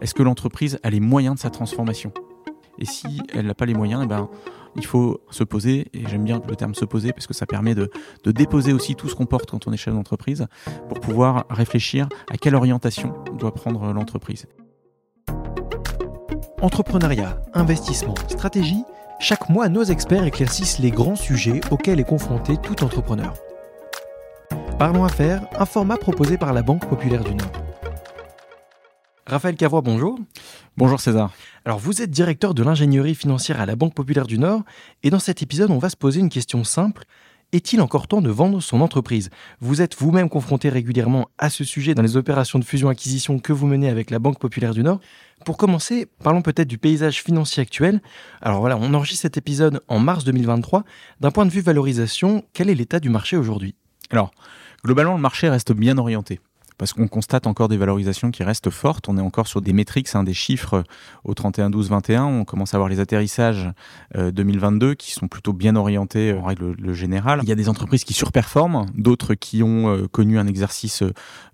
Est-ce que l'entreprise a les moyens de sa transformation? Et si elle n'a pas les moyens, eh ben, il faut se poser, et j'aime bien le terme se poser parce que ça permet de, déposer aussi tout ce qu'on porte quand on est chef d'entreprise pour pouvoir réfléchir à quelle orientation doit prendre l'entreprise. Entrepreneuriat, investissement, stratégie, chaque mois nos experts éclaircissent les grands sujets auxquels est confronté tout entrepreneur. Parlons Affaires, un format proposé par la Banque Populaire du Nord. Raphaël Cavois, bonjour. Bonjour César. Alors vous êtes directeur de l'ingénierie financière à la Banque Populaire du Nord et dans cet épisode on va se poser une question simple. Est-il encore temps de vendre son entreprise? Vous êtes vous-même confronté régulièrement à ce sujet dans les opérations de fusion-acquisition que vous menez avec la Banque Populaire du Nord. Pour commencer, parlons peut-être du paysage financier actuel. Alors voilà, on enregistre cet épisode en mars 2023. D'un point de vue valorisation, quel est l'état du marché aujourd'hui? Alors, globalement, le marché reste bien orienté parce qu'on constate encore des valorisations qui restent fortes. On est encore sur des métriques, hein, des chiffres au 31 12 21. On commence à voir les atterrissages 2022 euh, qui sont plutôt bien orientés en règle générale. Il y a des entreprises qui surperforment, d'autres qui ont euh, connu un exercice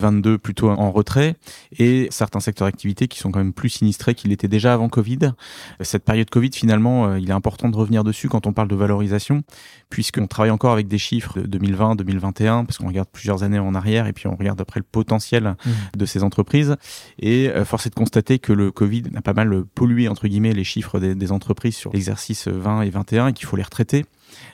22 plutôt en retrait, et certains secteurs d'activité qui sont quand même plus sinistrés qu'il était déjà avant Covid. Cette période Covid, finalement, euh, il est important de revenir dessus quand on parle de valorisation, puisqu'on travaille encore avec des chiffres de 2020, 2021, parce qu'on regarde plusieurs années en arrière, et puis on regarde après le potentiel potentiel mmh. de ces entreprises. Et euh, force est de constater que le Covid a pas mal pollué, entre guillemets, les chiffres des, entreprises sur l'exercice 20 et 21 et qu'il faut les retraiter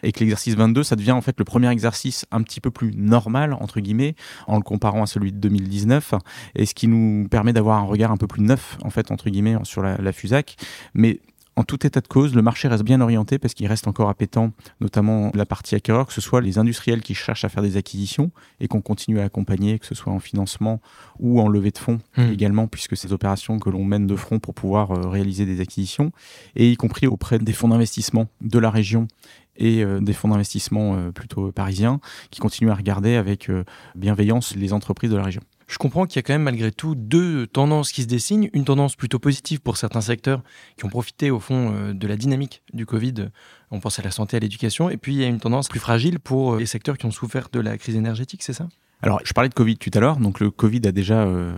et que l'exercice 22, ça devient en fait le premier exercice un petit peu plus normal, entre guillemets, en le comparant à celui de 2019, et ce qui nous permet d'avoir un regard un peu plus neuf, en fait, entre guillemets, sur la, la FUSAC. Mais en tout état de cause, le marché reste bien orienté parce qu'il reste encore appétant, notamment la partie acquéreur, que ce soit les industriels qui cherchent à faire des acquisitions et qu'on continue à accompagner, que ce soit en financement ou en levée de fonds hmm. également, puisque ces opérations que l'on mène de front pour pouvoir euh, réaliser des acquisitions, et y compris auprès des fonds d'investissement de la région et euh, des fonds d'investissement euh, plutôt parisiens qui continuent à regarder avec bienveillance les entreprises de la région je comprends qu'il y a quand même malgré tout deux tendances qui se dessinent. Une tendance plutôt positive pour certains secteurs qui ont profité au fond euh, de la dynamique du Covid. On pense à la santé, à l'éducation. Et puis il y a une tendance plus fragile pour euh, les secteurs qui ont souffert de la crise énergétique, c'est ça? Alors, je parlais de Covid tout à l'heure. Donc, le Covid a déjà euh,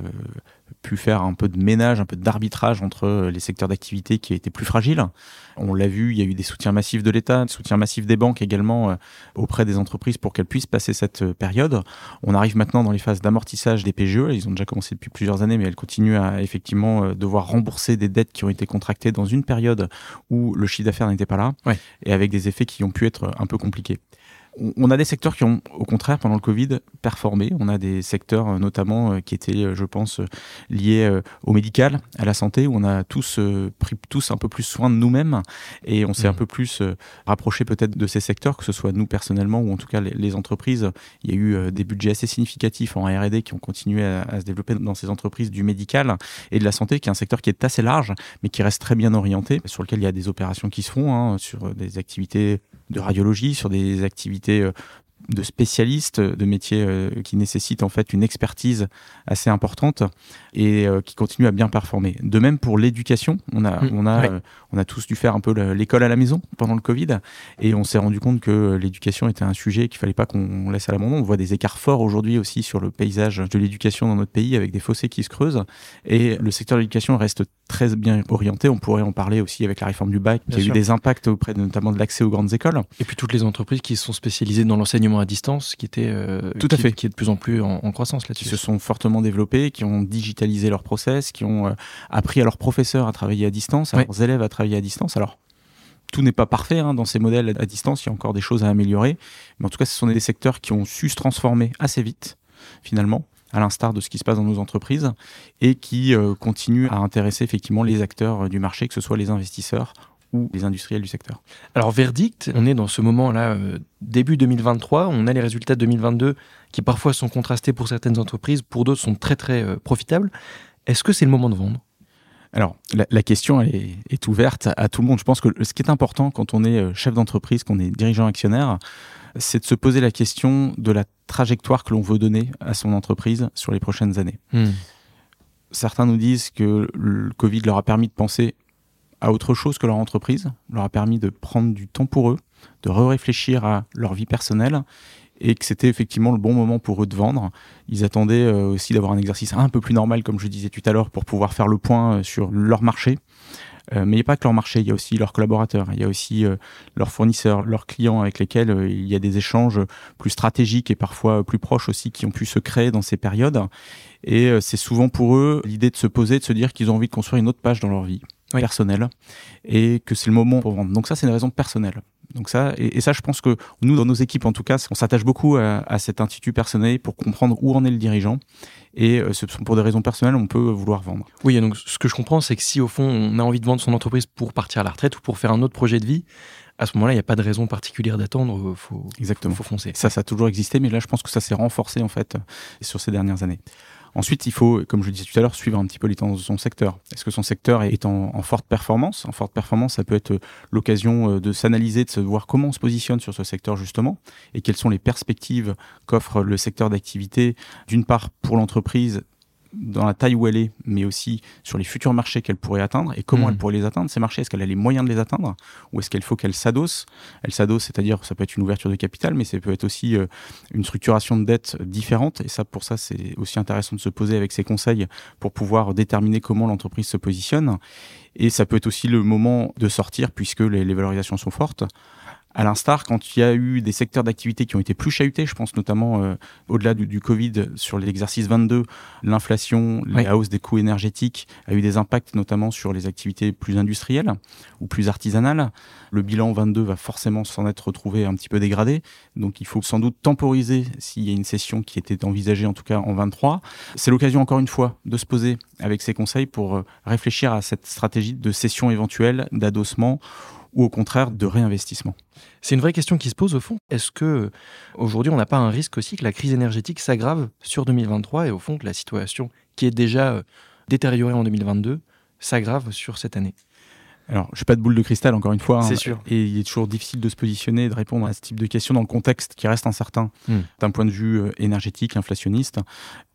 pu faire un peu de ménage, un peu d'arbitrage entre euh, les secteurs d'activité qui étaient plus fragiles. On l'a vu, il y a eu des soutiens massifs de l'État, des soutiens massifs des banques également euh, auprès des entreprises pour qu'elles puissent passer cette euh, période. On arrive maintenant dans les phases d'amortissage des PGE. Ils ont déjà commencé depuis plusieurs années, mais elles continuent à effectivement devoir rembourser des dettes qui ont été contractées dans une période où le chiffre d'affaires n'était pas là et avec des effets qui ont pu être un peu compliqués. On a des secteurs qui ont, au contraire, pendant le Covid, performé. On a des secteurs, euh, notamment, euh, qui étaient, euh, je pense, liés au médical, à la santé, où on a tous pris tous un peu plus soin de nous-mêmes et on s'est un mmh. peu plus rapproché peut-être de ces secteurs, que ce soit nous personnellement ou en tout cas les, entreprises. Il y a eu des budgets assez significatifs en R&D qui ont continué à, se développer dans ces entreprises du médical et de la santé, qui est un secteur qui est assez large, mais qui reste très bien orienté, sur lequel il y a des opérations qui se font, hein, sur des activités de radiologie, sur des activités euh, de spécialistes, de métiers euh, qui nécessitent en fait une expertise assez importante et euh, qui continuent à bien performer. De même pour l'éducation, on a, mmh, on, a, euh, on a tous dû faire un peu l'école à la maison pendant le Covid et on s'est rendu compte que l'éducation était un sujet qu'il fallait pas qu'on laisse à l'abandon. On voit des écarts forts aujourd'hui aussi sur le paysage de l'éducation dans notre pays avec des fossés qui se creusent et le secteur de l'éducation reste très bien orienté. On pourrait en parler aussi avec la réforme du bac qui a eu des impacts auprès de, notamment de l'accès aux grandes écoles. Et puis toutes les entreprises qui sont spécialisées dans l'enseignement à distance qui était euh, Tout à qui, fait. qui est de plus en plus en, croissance là-dessus. Qui se sont fortement développés, qui ont digitalisé leurs process, qui ont euh, appris à leurs professeurs à travailler à distance, à leurs élèves à travailler à distance. Alors tout n'est pas parfait hein, dans ces modèles à distance, il y a encore des choses à améliorer, mais en tout cas ce sont des secteurs qui ont su se transformer assez vite finalement à l'instar de ce qui se passe dans nos entreprises, et qui euh, continuent à intéresser effectivement les acteurs du marché, que ce soit les investisseurs ou les industriels du secteur. Alors verdict, on est dans ce moment-là, euh, début 2023, on a les résultats de 2022 qui parfois sont contrastés pour certaines entreprises, pour d'autres sont très très euh, profitables. Est-ce que c'est le moment de vendre? Alors, la, question est, est, ouverte à tout le monde. Je pense que ce qui est important quand on est euh, chef d'entreprise, qu'on est dirigeant actionnaire, c'est de se poser la question de la trajectoire que l'on veut donner à son entreprise sur les prochaines années. Hmm. Certains nous disent que le Covid leur a permis de penser à autre chose que leur entreprise, leur a permis de prendre du temps pour eux, de réfléchir à leur vie personnelle et que c'était effectivement le bon moment pour eux de vendre. Ils attendaient euh, aussi d'avoir un exercice un peu plus normal, comme je disais tout à l'heure, pour pouvoir faire le point euh, sur leur marché. Euh, mais il n'y a pas que leur marché, il y a aussi leurs collaborateurs, il y a aussi leurs fournisseurs, leurs clients avec lesquels il y a des échanges plus stratégiques et parfois plus proches aussi qui ont pu se créer dans ces périodes. Et c'est souvent pour eux l'idée de se poser, de se dire qu'ils ont envie de construire une autre page dans leur vie personnelle et que c'est le moment pour vendre. Donc ça, c'est une raison personnelle. Donc ça, et, ça, je pense que nous, dans nos équipes en tout cas, on s'attache beaucoup à, cet institut personnel pour comprendre où en est le dirigeant. Et euh, pour des raisons personnelles, on peut vouloir vendre. Oui, donc ce que je comprends, c'est que si au fond, on a envie de vendre son entreprise pour partir à la retraite ou pour faire un autre projet de vie, à ce moment-là, il n'y a pas de raison particulière d'attendre. Euh, faut, Exactement. faut foncer. Ça, ça a toujours existé, mais là, je pense que ça s'est renforcé en fait sur ces dernières années. Ensuite, il faut, comme je disais tout à l'heure, suivre un petit peu les tendances de son secteur. Est-ce que son secteur est en, forte performance? En forte performance, ça peut être l'occasion euh, de s'analyser, de se voir comment on se positionne sur ce secteur justement, et quelles sont les perspectives qu'offre le secteur d'activité, d'une part pour l'entreprise dans la taille où elle est, mais aussi sur les futurs marchés qu'elle pourrait atteindre et comment mmh. elle pourrait les atteindre, ces marchés. Est-ce qu'elle a les moyens de les atteindre ou est-ce qu'il faut qu'elle s'adosse? Elle s'adosse, c'est-à-dire ça peut être une ouverture de capital, mais ça peut être aussi euh, une structuration de dette différente. Et ça, pour ça, c'est aussi intéressant de se poser avec ses conseils pour pouvoir déterminer comment l'entreprise se positionne. Et ça peut être aussi le moment de sortir puisque les valorisations sont fortes à l'instar, quand il y a eu des secteurs d'activité qui ont été plus chahutés, je pense notamment euh, au-delà du, Covid sur l'exercice 22, l'inflation, la hausse des coûts énergétiques a eu des impacts notamment sur les activités plus industrielles ou plus artisanales. Le bilan 22 va forcément s'en être retrouvé un petit peu dégradé, donc il faut sans doute temporiser s'il y a une session qui était envisagée en tout cas en 23. C'est l'occasion encore une fois de se poser avec ces conseils pour euh, réfléchir à cette stratégie de session éventuelle, d'adossement ou au contraire de réinvestissement? C'est une vraie question qui se pose au fond. Est-ce que aujourd'hui on n'a pas un risque aussi que la crise énergétique s'aggrave sur 2023 et au fond que la situation qui est déjà euh, détériorée en 2022 s'aggrave sur cette année? Alors, je n'ai pas de boule de cristal, encore une fois. Hein. C'est sûr. Et il est toujours difficile de se positionner, de répondre à ce type de questions dans le contexte qui reste incertain hmm. d'un point de vue euh, énergétique, inflationniste.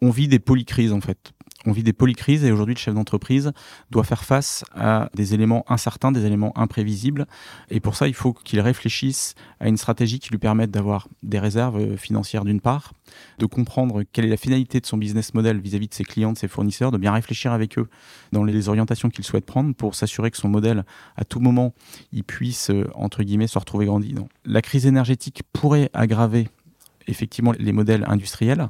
On vit des polycrises, en fait on vit des polycrises et aujourd'hui le chef d'entreprise doit faire face à des éléments incertains, des éléments imprévisibles. Et pour ça, il faut qu'il réfléchisse à une stratégie qui lui permette d'avoir des réserves financières d'une part, de comprendre quelle est la finalité de son business model vis-à-vis de ses clients, de ses fournisseurs, de bien réfléchir avec eux dans les orientations qu'il souhaite prendre pour s'assurer que son modèle, à tout moment, il puisse, euh, entre guillemets, se retrouver grandi. la crise énergétique pourrait aggraver effectivement les modèles industriels.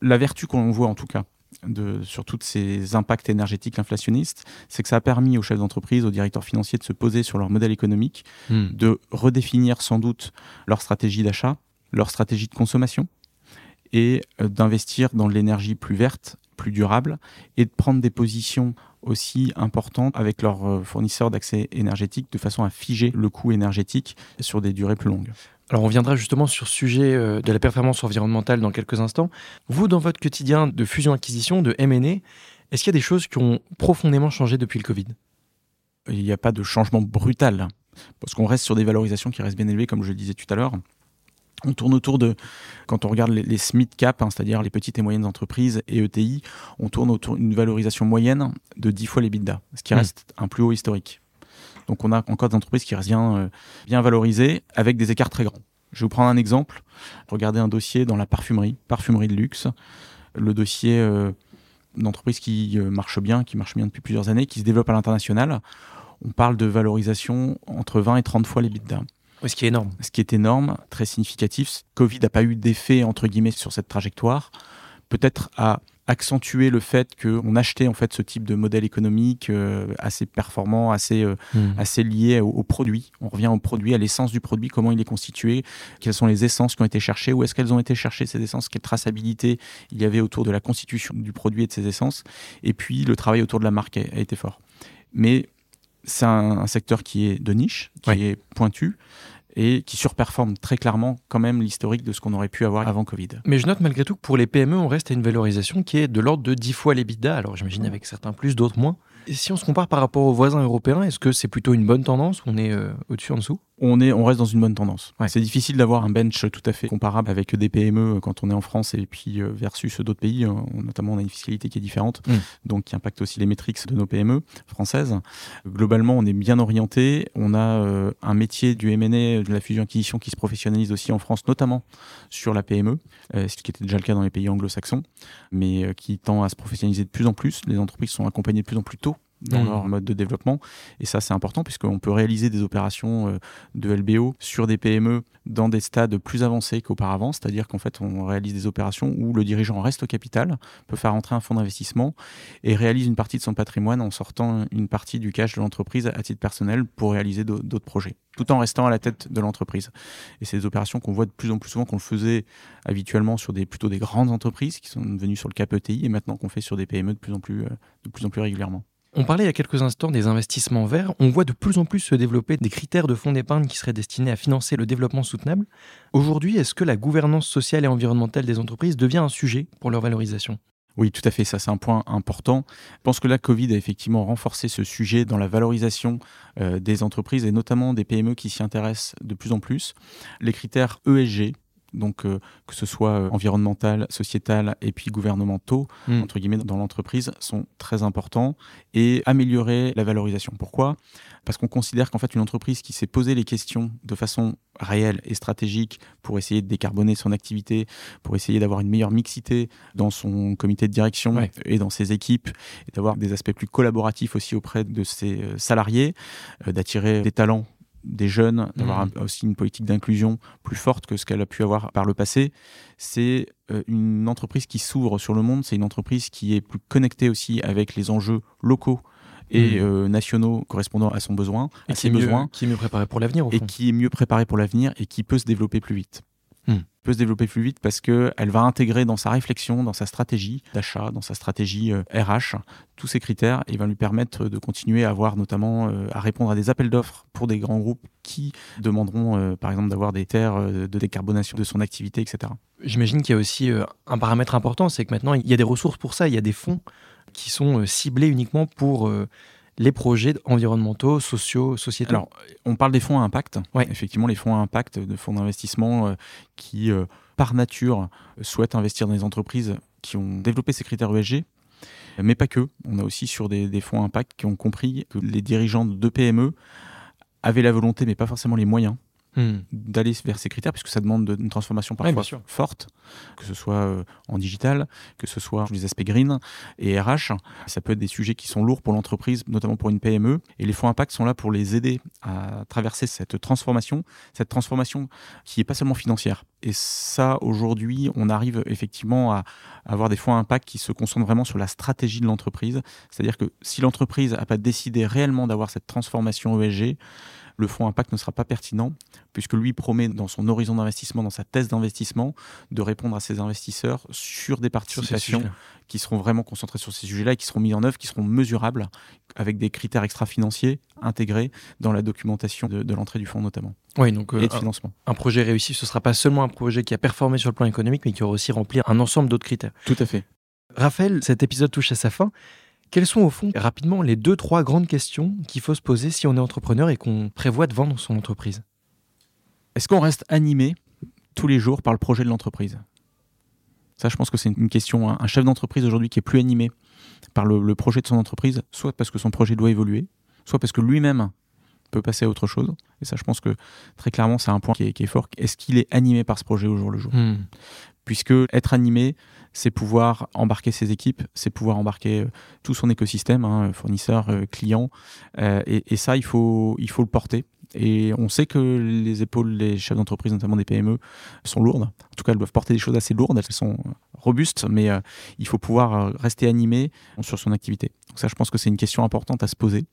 La vertu qu'on voit en tout cas, de, sur tous ces impacts énergétiques inflationnistes, c'est que ça a permis aux chefs d'entreprise, aux directeurs financiers de se poser sur leur modèle économique, hmm. de redéfinir sans doute leur stratégie d'achat, leur stratégie de consommation, et euh, d'investir dans l'énergie plus verte, plus durable, et de prendre des positions aussi importantes avec leurs euh, fournisseurs d'accès énergétique de façon à figer le coût énergétique sur des durées plus longues. Alors on viendra justement sur le sujet euh, de la performance environnementale dans quelques instants. Vous, dans votre quotidien de fusion-acquisition, de M&A, est-ce qu'il y a des choses qui ont profondément changé depuis le Covid? Il n'y a pas de changement brutal, parce qu'on reste sur des valorisations qui restent bien élevées, comme je le disais tout à l'heure. On tourne autour de, quand on regarde les, les SMID cap, hein, c'est-à-dire les petites et moyennes entreprises et ETI, on tourne autour d'une valorisation moyenne de 10 fois les l'EBITDA, ce qui mmh. reste un plus haut historique. Donc on a encore des entreprises qui restent bien, euh, bien valorisées avec des écarts très grands. Je vais vous prendre un exemple. Regardez un dossier dans la parfumerie, parfumerie de luxe. Le dossier euh, d'entreprise qui euh, marche bien, qui marche bien depuis plusieurs années, qui se développe à l'international. On parle de valorisation entre 20 et 30 fois les l'EBITDA. Ce qui est énorme. Ce qui est énorme, très significatif. Covid n'a pas eu d'effet, entre guillemets, sur cette trajectoire. Peut-être à accentuer le fait qu'on achetait en fait ce type de modèle économique euh, assez performant, assez, euh, hmm. assez lié au, produit. On revient au produit, à l'essence du produit, comment il est constitué, quelles sont les essences qui ont été cherchées, où est-ce qu'elles ont été cherchées ces essences, quelle traçabilité il y avait autour de la constitution du produit et de ces essences. Et puis le travail autour de la marque a, été fort. Mais c'est un, secteur qui est de niche, qui est pointu et qui surperforme très clairement quand même l'historique de ce qu'on aurait pu avoir avant Covid. Mais je note malgré tout que pour les PME, on reste à une valorisation qui est de l'ordre de 10 fois les l'EBITDA, alors j'imagine avec certains plus, d'autres moins. Si on se compare par rapport aux voisins européens, est-ce que c'est plutôt une bonne tendance on est euh, au-dessus, en dessous? On, est, on reste dans une bonne tendance. C'est difficile d'avoir un bench tout à fait comparable avec des PME quand on est en France et puis euh, versus d'autres pays. Euh, notamment, on a une fiscalité qui est différente, mm. donc qui impacte aussi les métriques de nos PME françaises. Globalement, on est bien orienté. On a euh, un métier du M&A, de la fusion-acquisition qui se professionnalise aussi en France, notamment sur la PME, ce qui était déjà le cas dans les pays anglo-saxons, mais qui tend à se professionnaliser de plus en plus. Les entreprises sont accompagnées de plus en plus tôt dans mmh. leur mode de développement. Et ça, c'est important puisqu'on peut réaliser des opérations euh, de LBO sur des PME dans des stades plus avancés qu'auparavant. C'est-à-dire qu'en fait, on réalise des opérations où le dirigeant reste au capital, peut faire entrer un fonds d'investissement et réalise une partie de son patrimoine en sortant une partie du cash de l'entreprise à titre personnel pour réaliser d'autres projets, tout en restant à la tête de l'entreprise. Et c'est des opérations qu'on voit de plus en plus souvent, qu'on le faisait habituellement sur des, plutôt des grandes entreprises qui sont devenues sur le cap ETI et maintenant qu'on fait sur des PME de plus en plus, euh, de plus, en plus régulièrement. On parlait il y a quelques instants des investissements verts. On voit de plus en plus se développer des critères de fonds d'épargne qui seraient destinés à financer le développement soutenable. Aujourd'hui, est-ce que la gouvernance sociale et environnementale des entreprises devient un sujet pour leur valorisation? Oui, tout à fait, ça c'est un point important. Je pense que la Covid a effectivement renforcé ce sujet dans la valorisation euh, des entreprises et notamment des PME qui s'y intéressent de plus en plus. Les critères ESG, donc euh, que ce soit euh, environnemental, sociétal et puis gouvernementaux, hmm. entre guillemets, dans l'entreprise, sont très importants et améliorer la valorisation. Pourquoi? Parce qu'on considère qu'en fait, une entreprise qui s'est posé les questions de façon réelle et stratégique pour essayer de décarboner son activité, pour essayer d'avoir une meilleure mixité dans son comité de direction et dans ses équipes, et d'avoir des aspects plus collaboratifs aussi auprès de ses euh, salariés, d'attirer des talents des jeunes, d'avoir mmh. aussi une politique d'inclusion plus forte que ce qu'elle a pu avoir par le passé. C'est euh, une entreprise qui s'ouvre sur le monde, c'est une entreprise qui est plus connectée aussi avec les enjeux locaux et mmh. euh, nationaux correspondant à son besoin, à ses besoins. Qui est mieux préparé pour l'avenir, Et qui est mieux préparé pour l'avenir et qui peut se développer plus vite. Peut se développer plus vite parce qu'elle va intégrer dans sa réflexion, dans sa stratégie d'achat, dans sa stratégie RH, euh, tous ces critères et va lui permettre de continuer à avoir notamment euh, à répondre à des appels d'offres pour des grands groupes qui demanderont euh, par exemple d'avoir des terres de décarbonation de son activité, etc. J'imagine qu'il y a aussi un paramètre important, c'est que maintenant il y a des ressources pour ça, il y a des fonds qui sont ciblés uniquement pour les projets environnementaux, sociaux, sociétaux Alors, on parle des fonds à impact. Effectivement, les fonds à impact, de fonds d'investissement euh, qui, euh, par nature, souhaitent investir dans des entreprises qui ont développé ces critères ESG. Mais pas que. On a aussi sur des, des fonds à impact qui ont compris que les dirigeants de PME avaient la volonté, mais pas forcément les moyens, Hmm. d'aller vers ces critères, puisque ça demande une transformation parfois forte, que ce soit euh, en digital, que ce soit les aspects green et RH. Ça peut être des sujets qui sont lourds pour l'entreprise, notamment pour une PME. Et les fonds impact sont là pour les aider à traverser cette transformation, cette transformation qui n'est pas seulement financière. Et ça, aujourd'hui, on arrive effectivement à avoir des fonds impact qui se concentrent vraiment sur la stratégie de l'entreprise. C'est-à-dire que si l'entreprise n'a pas décidé réellement d'avoir cette transformation ESG, le fonds impact ne sera pas pertinent, puisque lui promet dans son horizon d'investissement, dans sa thèse d'investissement, de répondre à ses investisseurs sur des participations qui seront vraiment concentrées sur ces sujets-là et qui seront mis en œuvre, qui seront mesurables, avec des critères extra-financiers intégrés dans la documentation de, l'entrée du fonds notamment. Oui, donc euh, et de financement. Un, projet réussi, ce ne sera pas seulement un projet qui a performé sur le plan économique, mais qui aura aussi rempli un ensemble d'autres critères. Tout à fait. Raphaël, cet épisode touche à sa fin. Quelles sont au fond, rapidement, les deux, trois grandes questions qu'il faut se poser si on est entrepreneur et qu'on prévoit de vendre son entreprise? Est-ce qu'on reste animé tous les jours par le projet de l'entreprise? Ça, je pense que c'est une question. Un chef d'entreprise aujourd'hui qui est plus animé par le, projet de son entreprise, soit parce que son projet doit évoluer, soit parce que lui-même peut passer à autre chose. Et ça, je pense que très clairement, c'est un point qui est, fort. Est-ce qu'il est animé par ce projet au jour le jour? Hmm. Puisque être animé, c'est pouvoir embarquer ses équipes, c'est pouvoir embarquer euh, tout son écosystème, hein, fournisseurs, euh, clients. Euh, et, ça, il faut, il faut le porter. Et on sait que les épaules des chefs d'entreprise, notamment des PME, sont lourdes. En tout cas, elles doivent porter des choses assez lourdes. Elles sont robustes, mais il faut pouvoir rester animé sur son activité. Donc ça, je pense que c'est une question importante à se poser.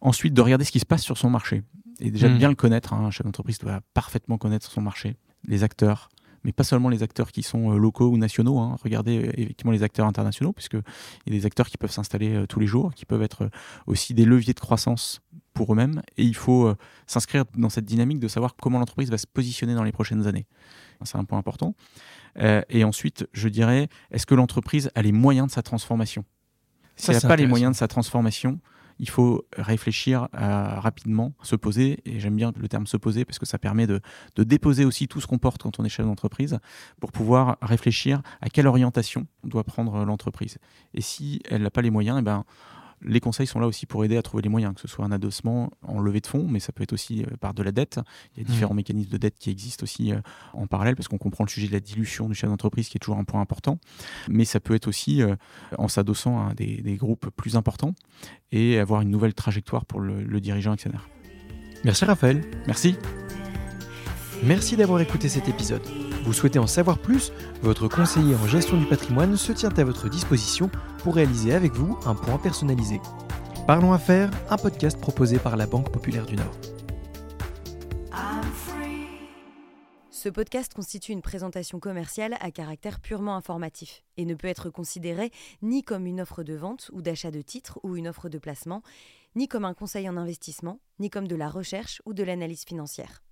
Ensuite, de regarder ce qui se passe sur son marché. Et déjà de mmh. bien le connaître. Hein. Un chef d'entreprise doit parfaitement connaître son marché, les acteurs, mais pas seulement les acteurs qui sont euh, locaux ou nationaux. Hein. Regardez euh, effectivement les acteurs internationaux, puisqu'il y a des acteurs qui peuvent s'installer euh, tous les jours, qui peuvent être aussi des leviers de croissance pour eux-mêmes. Et il faut s'inscrire dans cette dynamique de savoir comment l'entreprise va se positionner dans les prochaines années. C'est un point important. et ensuite, je dirais, est-ce que l'entreprise a les moyens de sa transformation? Si elle n'a pas les moyens de sa transformation, il faut réfléchir rapidement, se poser, et j'aime bien le terme se poser parce que ça permet de, déposer aussi tout ce qu'on porte quand on est chef d'entreprise pour pouvoir réfléchir à quelle orientation doit prendre l'entreprise. Et si elle n'a pas les moyens, eh ben, les conseils sont là aussi pour aider à trouver les moyens, que ce soit un adossement en levée de fonds, mais ça peut être aussi euh, par de la dette. Il y a mmh. différents mécanismes de dette qui existent aussi euh, en parallèle, parce qu'on comprend le sujet de la dilution du chef d'entreprise, qui est toujours un point important. Mais ça peut être aussi euh, en s'adossant à des, groupes plus importants et avoir une nouvelle trajectoire pour le, le dirigeant actionnaire. Merci Raphaël. Merci. Merci d'avoir écouté cet épisode. Vous souhaitez en savoir plus Votre conseiller en gestion du patrimoine se tient à votre disposition pour réaliser avec vous un point personnalisé. Parlons Affaires, un podcast proposé par la Banque Populaire du Nord. Ce podcast constitue une présentation commerciale à caractère purement informatif et ne peut être considéré ni comme une offre de vente ou d'achat de titres ou une offre de placement, ni comme un conseil en investissement, ni comme de la recherche ou de l'analyse financière.